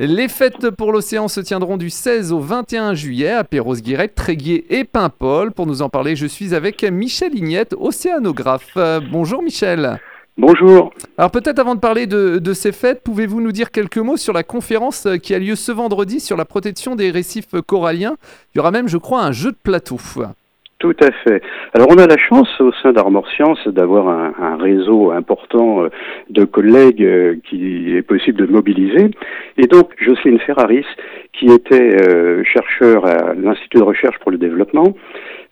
Les fêtes pour l'océan se tiendront du 16 au 21 juillet à Perros-Guirec, Tréguier et Paimpol. Pour nous en parler, je suis avec Michel Ignette, océanographe. Euh, bonjour Michel. Bonjour. Alors peut-être avant de parler de, de ces fêtes, pouvez-vous nous dire quelques mots sur la conférence qui a lieu ce vendredi sur la protection des récifs coralliens? Il y aura même, je crois, un jeu de plateau. Tout à fait. Alors on a la chance au sein d'Armor Science d'avoir un, réseau important euh, de collègues euh, qui est possible de mobiliser. Et donc Jocelyne Ferraris, qui était euh, chercheur à l'Institut de recherche pour le développement,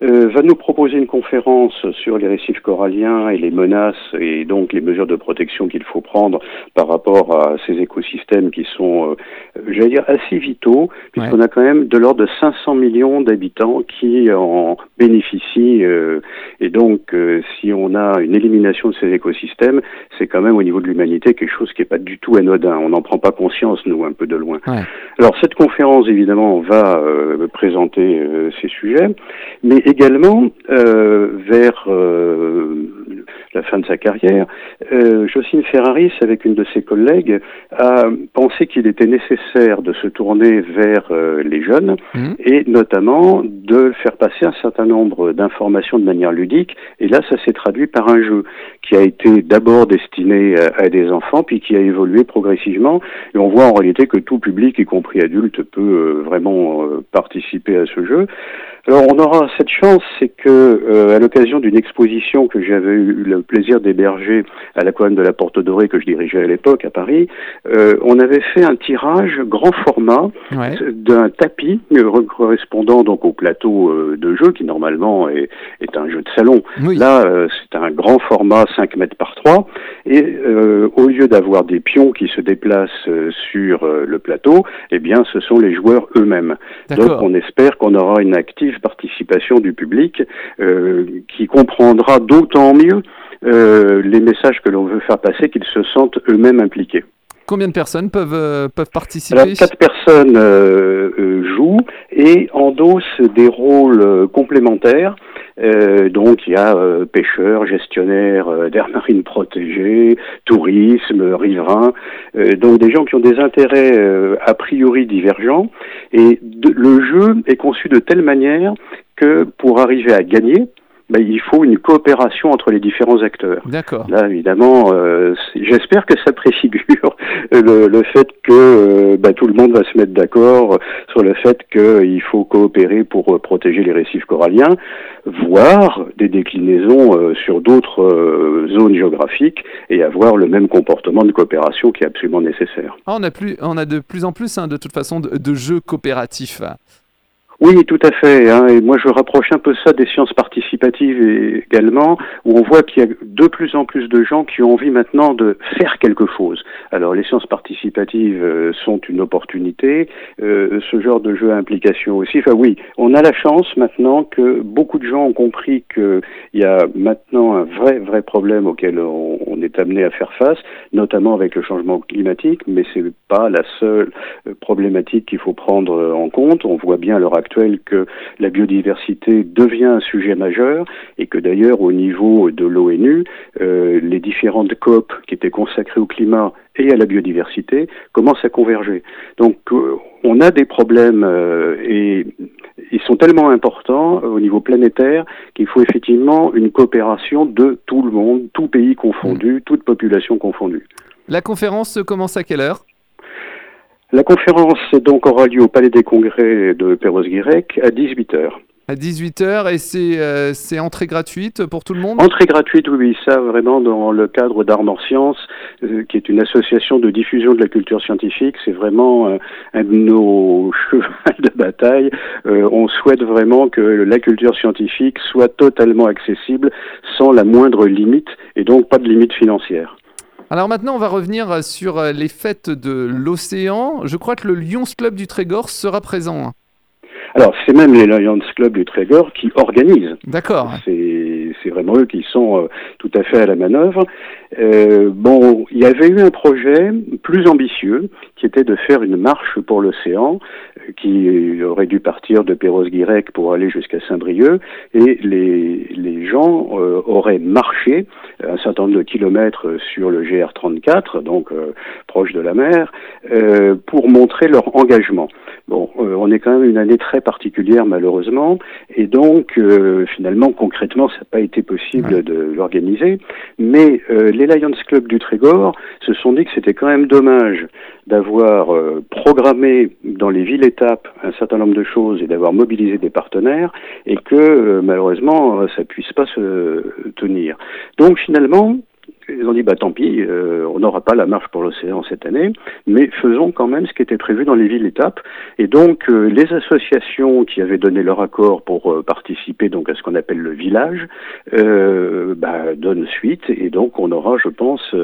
euh, va nous proposer une conférence sur les récifs coralliens et les menaces et donc les mesures de protection qu'il faut prendre par rapport à ces écosystèmes qui sont, euh, j'allais dire, assez vitaux, puisqu'on a quand même de l'ordre de 500 millions d'habitants qui en bénéficient. Euh, et donc, euh, si on a une élimination de ces écosystèmes, c'est quand même au niveau de l'humanité quelque chose qui n'est pas du tout anodin. On n'en prend pas conscience, nous, un peu de loin. Ouais. Alors, cette conférence, évidemment, va présenter ces sujets, mais également euh, vers euh, la fin de sa carrière, euh, Jocelyne Ferraris, avec une de ses collègues, a pensé qu'il était nécessaire de se tourner vers les jeunes Mmh. et notamment de faire passer un certain nombre d'informations de manière ludique. Et là, ça s'est traduit par un jeu qui a été d'abord destiné à, à des enfants, puis qui a évolué progressivement. Et on voit en réalité que tout public, y compris adulte, peut euh, vraiment euh, participer à ce jeu. Alors on aura cette chance, c'est que euh, à l'occasion d'une exposition que j'avais eu le plaisir d'héberger à l'aquarium de la Porte Dorée que je dirigeais à l'époque à Paris, euh, on avait fait un tirage grand format Ouais. d'un tapis euh, correspondant donc au plateau euh, de jeu qui normalement est, est un jeu de salon. Oui. Là, euh, c'est un grand format 5 mètres par 3 et euh, au lieu d'avoir des pions qui se déplacent sur le plateau, eh bien ce sont les joueurs eux-mêmes. Donc on espère qu'on aura une active participation du public qui comprendra d'autant mieux euh, les messages que l'on veut faire passer qu'ils se sentent eux-mêmes impliqués. Combien de personnes peuvent, euh, peuvent participer Alors quatre personnes euh, euh, jouent et endossent des rôles complémentaires. Donc il y a pêcheurs, gestionnaires d'aires marines protégées, tourisme, riverains, donc des gens qui ont des intérêts a priori divergents. Et le jeu est conçu de telle manière que pour arriver à gagner, ben, il faut une coopération entre les différents acteurs. D'accord. Là, évidemment, euh, j'espère que ça préfigure le, le fait que euh, bah, tout le monde va se mettre d'accord sur le fait qu'il faut coopérer pour euh, protéger les récifs coralliens, voire des déclinaisons euh, sur d'autres zones géographiques et avoir le même comportement de coopération qui est absolument nécessaire. Ah, on, a plus, on a de plus en plus, hein, de toute façon, de, de jeux coopératifs. Oui, tout à fait. Hein, et moi, je rapproche un peu ça des sciences participatives également, où on voit qu'il y a de plus en plus de gens qui ont envie maintenant de faire quelque chose. Alors, les sciences participatives euh, sont une opportunité. euh, ce genre de jeu à implication aussi. Enfin, oui, on a la chance maintenant que beaucoup de gens ont compris qu'il y a maintenant un vrai, vrai problème auquel on, est amené à faire face, notamment avec le changement climatique. Mais c'est pas la seule euh, problématique qu'il faut prendre en compte. On voit bien à l'heure actuelle que la biodiversité devient un sujet majeur et que d'ailleurs au niveau de l'ONU, euh, les différentes COP qui étaient consacrées au climat et à la biodiversité commencent à converger. Donc euh, on a des problèmes euh, et ils sont tellement importants au niveau planétaire qu'il faut effectivement une coopération de tout le monde, tout pays confondu, toute population confondue. La conférence commence à quelle heure? La conférence donc aura lieu au Palais des Congrès de Perros-Guirec à 18h. À 18h et c'est euh, c'est entrée gratuite pour tout le monde? Entrée gratuite, oui, oui, ça vraiment dans le cadre d'Armor Science, euh, qui est une association de diffusion de la culture scientifique. C'est vraiment euh, un de nos chevals de bataille. Euh, on souhaite vraiment que la culture scientifique soit totalement accessible sans la moindre limite et donc pas de limite financière. Alors maintenant, on va revenir sur euh, les fêtes de l'océan. Je crois que le Lions Club du Trégor sera présent. Alors, c'est même les Lions Club du Trégor qui organisent D'accord. ces, c'est vraiment eux qui sont tout à fait à la manœuvre. bon, il y avait eu un projet plus ambitieux qui était de faire une marche pour l'océan qui aurait dû partir de Perros-Guirec pour aller jusqu'à Saint-Brieuc et les, les gens auraient marché un certain nombre de kilomètres sur le GR34, donc proche de la mer, pour montrer leur engagement. Bon, euh, on est quand même une année très particulière malheureusement, et donc euh, finalement concrètement ça n'a pas été possible de l'organiser. Mais euh, les Lions Club du Trégor se sont dit que c'était quand même dommage d'avoir programmé dans les villes étapes un certain nombre de choses et d'avoir mobilisé des partenaires, et que malheureusement ça puisse pas se tenir. Donc finalement, ils ont dit bah tant pis, euh, on n'aura pas la marche pour l'océan cette année, mais faisons quand même ce qui était prévu dans les villes étapes. Et donc euh, les associations qui avaient donné leur accord pour euh, participer donc à ce qu'on appelle le village bah, donnent suite et donc on aura, je pense,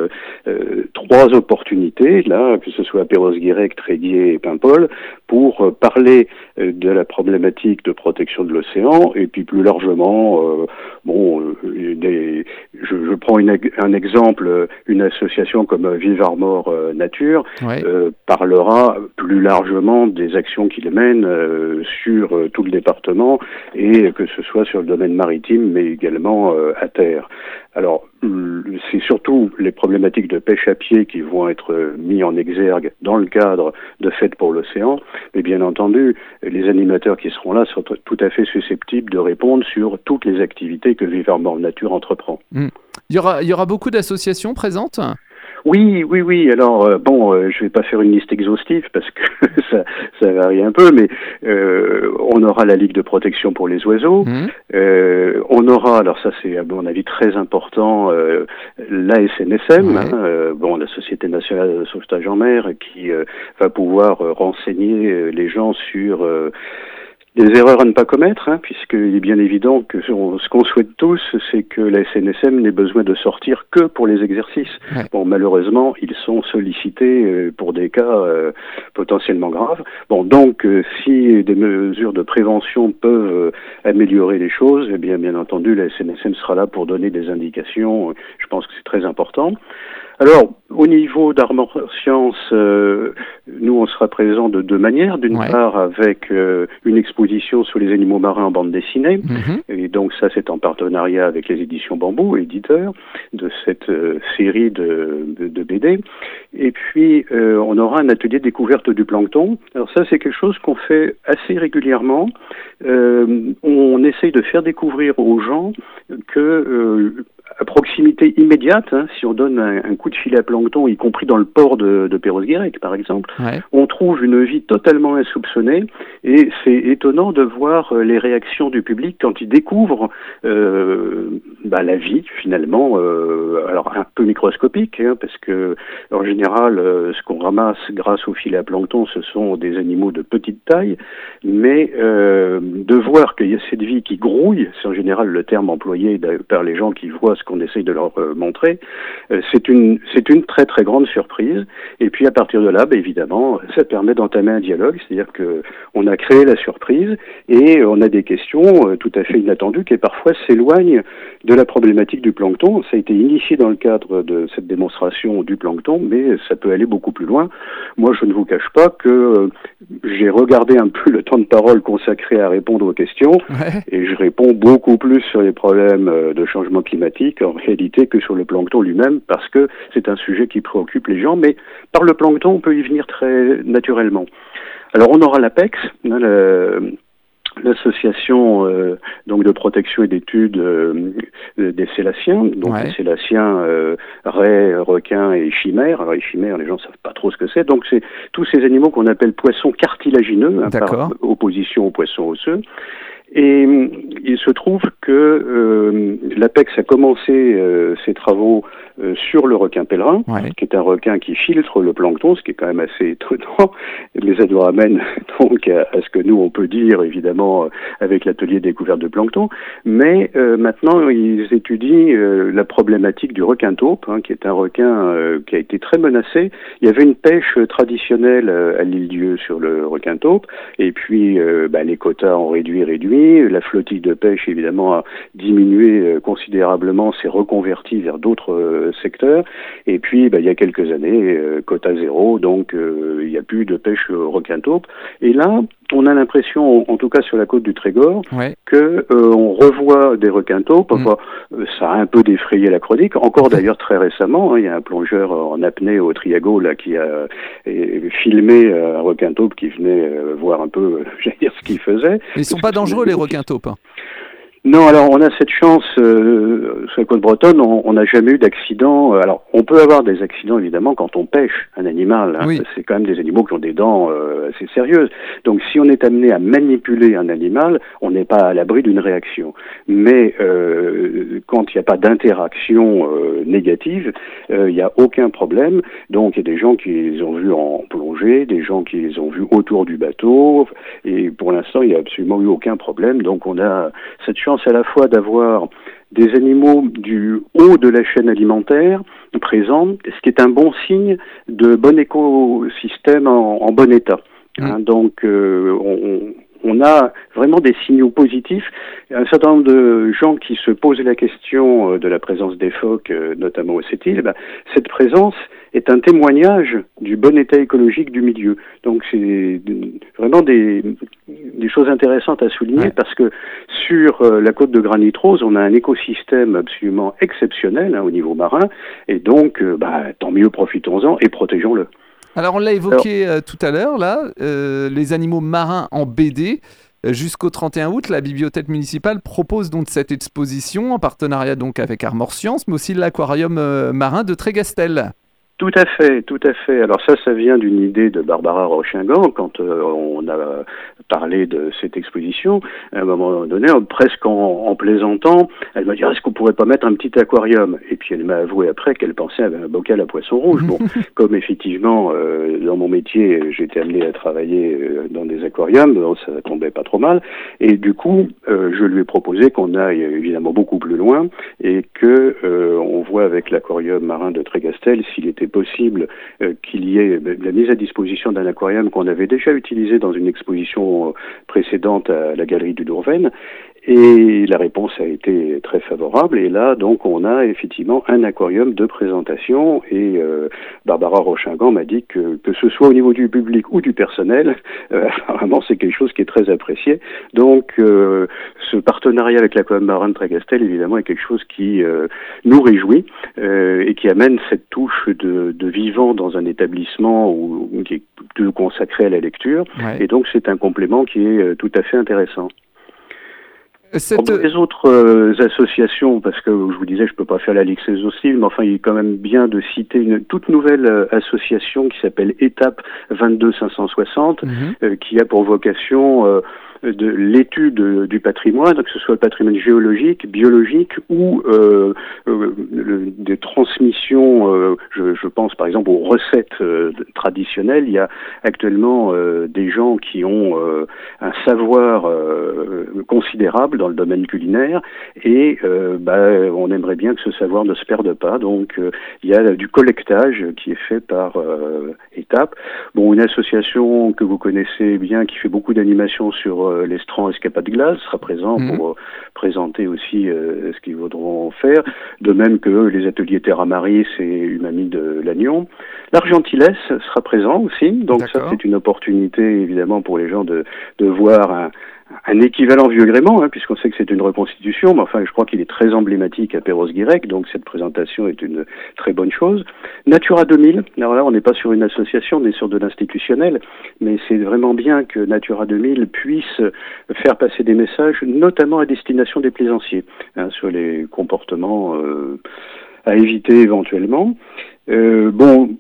trois opportunités là, que ce soit Perros-Guirec, Tréguier et Paimpol, pour parler de la problématique de protection de l'océan et puis plus largement, bon, des, je, je prends une, un exemple exemple, une association comme Vive Armor euh, Nature euh, parlera plus largement des actions qu'il mène euh, sur tout le département et que ce soit sur le domaine maritime mais également à terre. Alors, c'est surtout les problématiques de pêche à pied qui vont être mis en exergue dans le cadre de Fête pour l'océan, mais bien entendu, les animateurs qui seront là sont tout à fait susceptibles de répondre sur toutes les activités que Vive Armor Nature entreprend. Hmm. Il y aura, il y aura beaucoup d'associations présentes? Oui, oui, oui. Alors euh, bon, euh, je vais pas faire une liste exhaustive parce que ça, ça varie un peu, mais euh, on aura la Ligue de protection pour les oiseaux. Mmh. on aura, alors ça c'est à mon avis très important, la SNSM, hein, bon la Société nationale de sauvetage en mer, qui va pouvoir renseigner les gens sur des erreurs à ne pas commettre, hein, puisqu'il est bien évident que ce qu'on souhaite tous, c'est que la SNSM n'ait besoin de sortir que pour les exercices. Bon, malheureusement, ils sont sollicités euh, pour des cas euh, potentiellement graves. Bon, donc, euh, si des mesures de prévention peuvent améliorer les choses, eh bien, bien entendu, la SNSM sera là pour donner des indications. Je pense que c'est très important. Alors, au niveau d'Armor Science, euh, nous, on sera présent de deux manières. D'une part, avec euh, une exposition sur les animaux marins en bande dessinée. Mhm. Et donc, ça, c'est en partenariat avec les éditions Bambou, éditeurs de cette euh, série de, de, BD. Et puis, on aura un atelier découverte du plancton. Alors, ça, c'est quelque chose qu'on fait assez régulièrement. on essaye de faire découvrir aux gens que à proximité immédiate, hein, si on donne un, coup de filet à plancton, y compris dans le port de, de Perros-Guirec, par exemple, on trouve une vie totalement insoupçonnée et c'est étonnant de voir euh, les réactions du public quand ils découvrent euh, bah, la vie finalement, euh, alors un peu microscopique, hein, parce que en général, euh, ce qu'on ramasse grâce au filet à plancton, ce sont des animaux de petite taille, mais de voir qu'il y a cette vie qui grouille, c'est en général le terme employé par les gens qui voient qu'on essaye de leur euh, montrer, euh, c'est une, c'est une très très grande surprise. Et puis à partir de là, bah, évidemment, ça permet d'entamer un dialogue, c'est-à-dire que on a créé la surprise et on a des questions euh, tout à fait inattendues qui parfois s'éloignent de la problématique du plancton. Ça a été initié dans le cadre de cette démonstration du plancton, mais ça peut aller beaucoup plus loin. Moi, je ne vous cache pas que j'ai regardé un peu le temps de parole consacré à répondre aux questions et je réponds beaucoup plus sur les problèmes de changement climatique en réalité que sur le plancton lui-même parce que c'est un sujet qui préoccupe les gens, mais par le plancton on peut y venir très naturellement. Alors on aura l'APEX, hein, l'association euh, donc de protection et d'études euh, des célaciens, donc les célaciens, euh, raies, requins et chimères. Alors les chimères, les gens savent pas trop ce que c'est. Donc c'est tous ces animaux qu'on appelle poissons cartilagineux, hein, par opposition aux poissons osseux. Et il se trouve que euh, l'APEX a commencé euh, ses travaux euh, sur le requin pèlerin, qui est un requin qui filtre le plancton, ce qui est quand même assez étonnant. Mais ça nous ramène donc à, ce que nous on peut dire évidemment avec l'atelier découverte de plancton. Mais maintenant ils étudient la problématique du requin taupe, hein, qui est un requin qui a été très menacé. Il y avait une pêche traditionnelle à l'île Dieu sur le requin taupe, et puis bah, les quotas ont réduit, réduit La flottille de pêche, évidemment, a diminué considérablement, s'est reconvertie vers d'autres secteurs. Et puis, bah, il y a quelques années, quota zéro, donc il n'y a plus de pêche requin taupe. Et là, on a l'impression, en tout cas sur la côte du Trégor, que euh, on revoit des requins taupes. Mm. Euh, ça a un peu défrayé la chronique. Encore d'ailleurs très récemment, hein, il y a un plongeur en apnée au Triago là qui a filmé un requin taupe qui venait euh, voir un peu, j'allais dire, ce qu'il faisait. Ils sont pas dangereux les requins taupes. Hein. Non, alors on a cette chance euh, sur la côte bretonne, on n'a jamais eu d'accident. Euh, alors on peut avoir des accidents évidemment quand on pêche un animal. Hein, C'est quand même des animaux qui ont des dents euh, assez sérieuses. Donc si on est amené à manipuler un animal, on n'est pas à l'abri d'une réaction. Mais euh, quand il n'y a pas d'interaction euh, négative, il n'y a aucun problème. Donc il y a des gens qui les ont vus en plongée, des gens qui les ont vus autour du bateau, et pour l'instant il n'y a absolument eu aucun problème. Donc on a cette chance à la fois d'avoir des animaux du haut de la chaîne alimentaire présents, ce qui est un bon signe de bon écosystème en, bon état. Hein, donc euh, on, on a vraiment des signaux positifs. Un certain nombre de gens qui se posent la question euh, de la présence des phoques, euh, notamment au cette île, eh ben, cette présence est un témoignage du bon état écologique du milieu. Donc c'est vraiment des, des, choses intéressantes à souligner parce que sur euh, la côte de Granit Rose, on a un écosystème absolument exceptionnel hein, au niveau marin et donc bah, tant mieux profitons-en et protégeons-le. Alors on l'a évoqué euh, tout à l'heure, euh, les animaux marins en BD. Euh, jusqu'au 31 août, la bibliothèque municipale propose donc cette exposition en partenariat donc avec Armor Science, mais aussi l'aquarium marin de Trégastel. Tout à fait, tout à fait. Alors ça, ça vient d'une idée de Barbara Rochingan quand on a parler de cette exposition, à un moment donné, presque en, plaisantant, elle m'a dit est-ce qu'on pourrait pas mettre un petit aquarium? Et puis elle m'a avoué après qu'elle pensait à un bocal à poisson rouge. Bon, comme effectivement euh, dans mon métier j'étais amené à travailler euh, dans des aquariums, ça tombait pas trop mal. Et du coup, euh, je lui ai proposé qu'on aille évidemment beaucoup plus loin et que on voit avec l'aquarium marin de Trégastel s'il était possible qu'il y ait la mise à disposition d'un aquarium qu'on avait déjà utilisé dans une exposition précédente à la galerie du Dourven et la réponse a été très favorable. Et là, donc, on a effectivement un aquarium de présentation. Et euh, Barbara Rochingan m'a dit que que ce soit au niveau du public ou du personnel, euh, apparemment, c'est quelque chose qui est très apprécié. Donc, euh, ce partenariat avec l'aquarium marin de Trégastel, évidemment, est quelque chose qui nous réjouit et qui amène cette touche de, de vivant dans un établissement où, qui est consacré à la lecture. Et donc, c'est un complément qui est tout à fait intéressant. Les autres euh, associations, parce que je vous disais, je peux pas faire la liste exhaustive, mais enfin, il est quand même bien de citer une toute nouvelle euh, association qui s'appelle Étape 22560, mhm. euh, qui a pour vocation de l'étude du patrimoine, que ce soit le patrimoine géologique, biologique ou euh, euh des transmissions. Euh, je, je, pense par exemple aux recettes euh, traditionnelles. Il y a actuellement des gens qui ont un savoir considérable dans le domaine culinaire et bah, on aimerait bien que ce savoir ne se perde pas. Donc il y a du collectage qui est fait par étape. Bon, une association que vous connaissez bien qui fait beaucoup d'animations sur euh, l'estran Escapade Glace sera présent mhm. pour euh, présenter aussi euh, ce qu'ils voudront faire, de même que les ateliers Terra Maris et Umami de Lannion. L'Argentilès sera présent aussi, donc ça c'est une opportunité évidemment pour les gens de, de voir un, un équivalent vieux gréement, hein, puisqu'on sait que c'est une reconstitution, mais enfin, je crois qu'il est très emblématique à Perros-Guirec, donc cette présentation est une très bonne chose. Natura 2000, alors là, on n'est pas sur une association, on est sur de l'institutionnel, mais c'est vraiment bien que Natura 2000 puisse faire passer des messages, notamment à destination des plaisanciers, hein, sur les comportements euh, à éviter éventuellement. Euh, bon,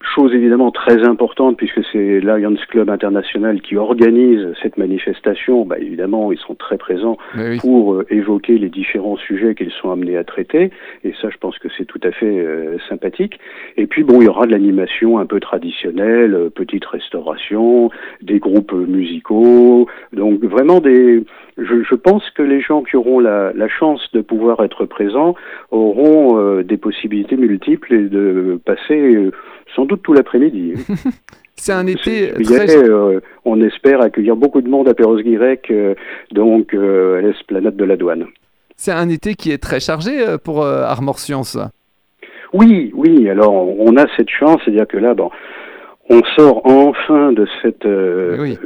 chose évidemment très importante puisque c'est Lions Club International qui organise cette manifestation. Bah, évidemment, ils sont très présents pour euh, évoquer les différents sujets qu'ils sont amenés à traiter. Et ça, je pense que c'est tout à fait euh, sympathique. Et puis, bon, il y aura de l'animation un peu traditionnelle, euh, petite restauration, des groupes musicaux. Donc, vraiment des. Je, je pense que les gens qui auront la, la, chance de pouvoir être présents auront des possibilités multiples et de passer sans doute tout l'après-midi. C'est un été très... on espère accueillir beaucoup de monde à Perros-Guirec, donc à l'esplanade de la douane. C'est un été qui est très chargé pour Armor Science. Oui, oui. Alors, on a cette chance, c'est-à-dire que là, bon, on sort enfin de cette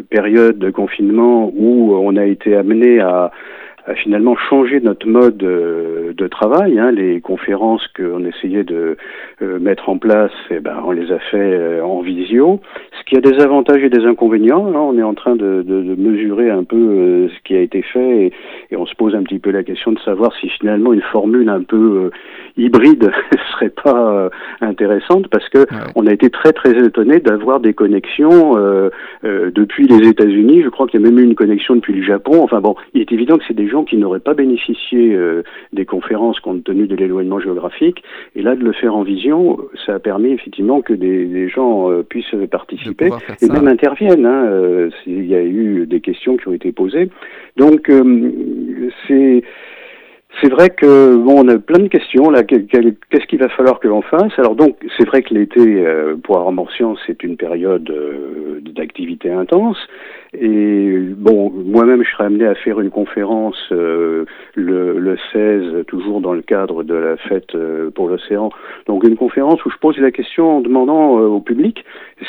période de confinement où on a été amené à, a finalement changé notre mode euh, de travail. Hein. Les conférences qu'on essayait de euh, mettre en place, eh ben, on les a fait euh, en visio, qui a des avantages et des inconvénients. Hein. On est en train de, de, de mesurer un peu ce qui a été fait et, et, on se pose un petit peu la question de savoir si finalement une formule un peu hybride serait pas intéressante parce que on a été très très étonné d'avoir des connexions depuis les États-Unis. Je crois qu'il y a même eu une connexion depuis le Japon. Enfin bon, il est évident que c'est des gens qui n'auraient pas bénéficié euh, des conférences compte tenu de l'éloignement géographique. Et là, de le faire en vision, ça a permis effectivement que des, gens euh, puissent participer et même interviennent. Hein, euh, il y a eu des questions qui ont été posées. Donc, c'est c'est vrai que bon, on a plein de questions là. Qu'est-ce qu'il va falloir que l'on fasse? Alors donc, c'est vrai que l'été euh, pour Armor c'est une période euh, d'activité intense. Et bon, moi-même, je serai amené à faire une conférence euh, le, le, 16, toujours dans le cadre de la fête pour l'océan. Donc une conférence où je pose la question en demandant au public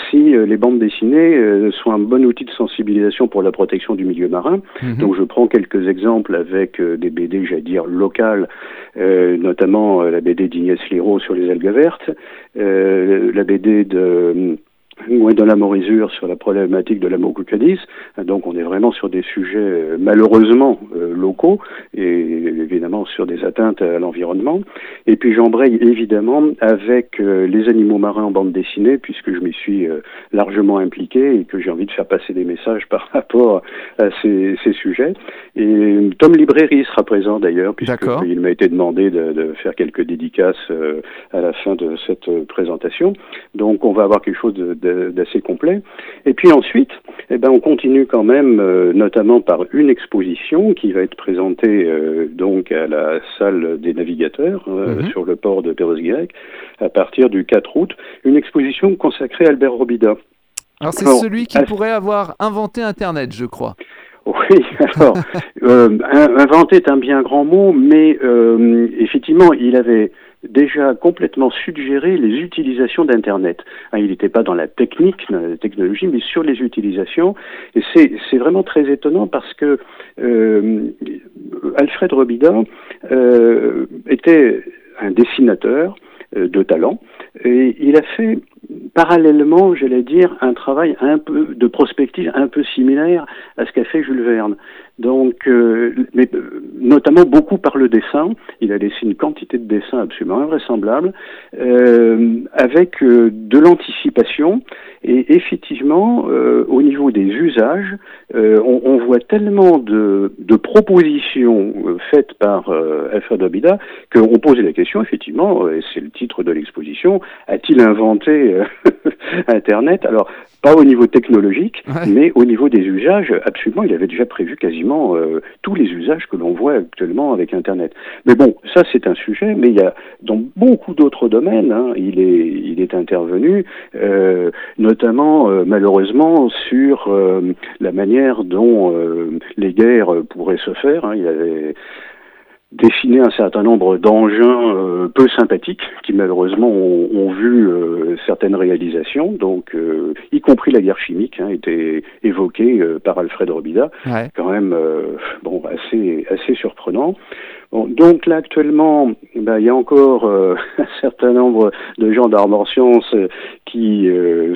si les bandes dessinées sont un bon outil de sensibilisation pour la protection du milieu marin. Mhm. Donc je prends quelques exemples avec des BD, j'allais dire euh, notamment euh, la BD d'Ignès Liro sur les algues vertes, euh, la BD de de la morisure sur la problématique de la mucocadis. Donc on est vraiment sur des sujets euh, malheureusement euh, locaux et évidemment sur des atteintes à l'environnement. Et puis j'embraye évidemment avec euh, les animaux marins en bande dessinée puisque je m'y suis largement impliqué et que j'ai envie de faire passer des messages par rapport à ces, ces sujets. Et Tom Librairie sera présent d'ailleurs puisqu'il m'a été demandé de, de, faire quelques dédicaces à la fin de cette présentation. Donc on va avoir quelque chose de d'assez complet. Et puis ensuite, eh ben, on continue quand même, euh, notamment par une exposition qui va être présentée euh, donc à la salle des navigateurs euh, mhm. sur le port de Perros-Guirec à partir du 4 août, une exposition consacrée à Albert Robida. Alors c'est celui qui pourrait avoir inventé Internet, je crois. Oui, alors, inventer est un bien grand mot, mais effectivement, il avait déjà complètement suggéré les utilisations d'Internet. Hein, il n'était pas dans la technique, dans la technologie, mais sur les utilisations. Et c'est vraiment très étonnant parce que euh, Alfred Robida euh, était un dessinateur euh, de talent et il a fait parallèlement, j'allais dire, un travail un peu de prospective un peu similaire à ce qu'a fait Jules Verne. Donc, euh, mais euh, notamment beaucoup par le dessin. Il a laissé une quantité de dessins absolument invraisemblable, euh, avec de l'anticipation. Et effectivement, au niveau des usages, on, voit tellement de, de propositions faites par Alfred Abida qu'on pose la question, effectivement, et c'est le titre de l'exposition, a-t-il inventé Internet Alors, pas au niveau technologique, mais au niveau des usages, absolument, il avait déjà prévu quasiment euh, tous les usages que l'on voit actuellement avec Internet. Mais bon, ça c'est un sujet, mais il y a dans beaucoup d'autres domaines, hein, il, est, il est intervenu, euh, notamment euh, malheureusement sur la manière dont les guerres pourraient se faire. Hein. il avait dessiner un certain nombre d'engins euh, peu sympathiques qui malheureusement ont, ont vu euh, certaines réalisations, donc euh, y compris la guerre chimique hein, était évoquée par Alfred Robida, quand même bon assez assez surprenant. Bon, donc là actuellement, ben, il y a encore un certain nombre de gens d'Armor Science qui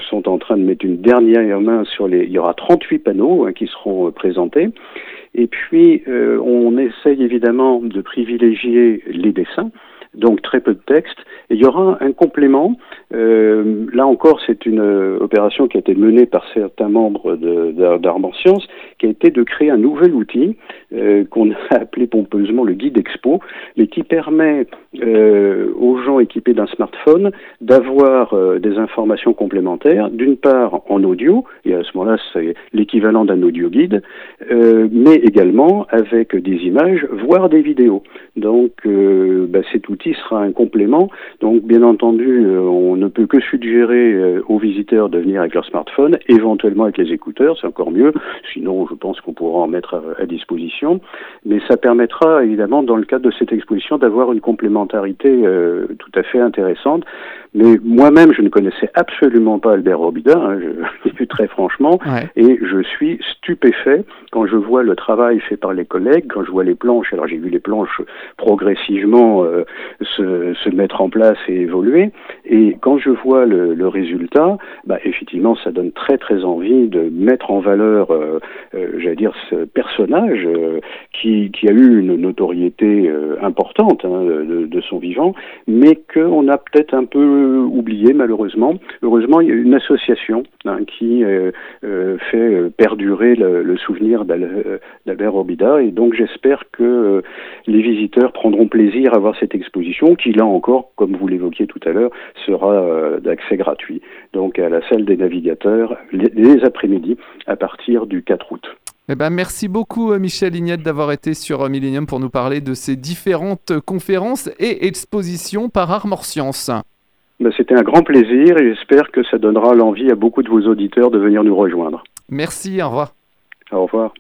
sont en train de mettre une dernière main sur les. Il y aura 38 panneaux hein, qui seront présentés. Et puis, euh, on essaye évidemment de privilégier les dessins, donc très peu de texte. Et il y aura un complément. Euh, là encore, c'est une euh, opération qui a été menée par certains membres d'Armand Science, qui a été de créer un nouvel outil euh, qu'on a appelé pompeusement le guide expo, mais qui permet euh, aux gens équipés d'un smartphone d'avoir euh, des informations complémentaires, d'une part en audio, et à ce moment-là c'est l'équivalent d'un audio guide, mais également avec des images, voire des vidéos. Donc bah, cet outil sera un complément. Donc, bien entendu, euh, on ne peut que suggérer euh, aux visiteurs de venir avec leur smartphone, éventuellement avec les écouteurs, c'est encore mieux. Sinon, je pense qu'on pourra en mettre à, disposition. Mais ça permettra, évidemment, dans le cadre de cette exposition, d'avoir une complémentarité euh, tout à fait intéressante. Mais moi-même, je ne connaissais absolument pas Albert Robida, hein, je dis très franchement, et je suis stupéfait quand je vois le travail fait par les collègues, quand je vois les planches. Alors j'ai vu les planches progressivement euh, se, se, mettre en place et évoluer, et quand je vois le, le, résultat, bah, effectivement, ça donne très très envie de mettre en valeur, euh, euh j'allais dire, ce personnage euh, qui, qui, a eu une notoriété importante hein, de, de, son vivant, mais qu'on a peut-être un peu oublié malheureusement. Heureusement, il y a une association hein, qui euh, euh, fait perdurer le, souvenir d'Albert Orbida et donc j'espère que les visiteurs prendront plaisir à voir cette exposition qui là encore, comme vous l'évoquiez tout à l'heure, sera euh, d'accès gratuit. Donc à la salle des navigateurs les, après-midi à partir du 4 août. Eh ben, merci beaucoup Michel Ignette d'avoir été sur Millennium pour nous parler de ces différentes conférences et expositions par Armor Science. Ben, c'était un grand plaisir et j'espère que ça donnera l'envie à beaucoup de vos auditeurs de venir nous rejoindre. Merci, au revoir. Au revoir.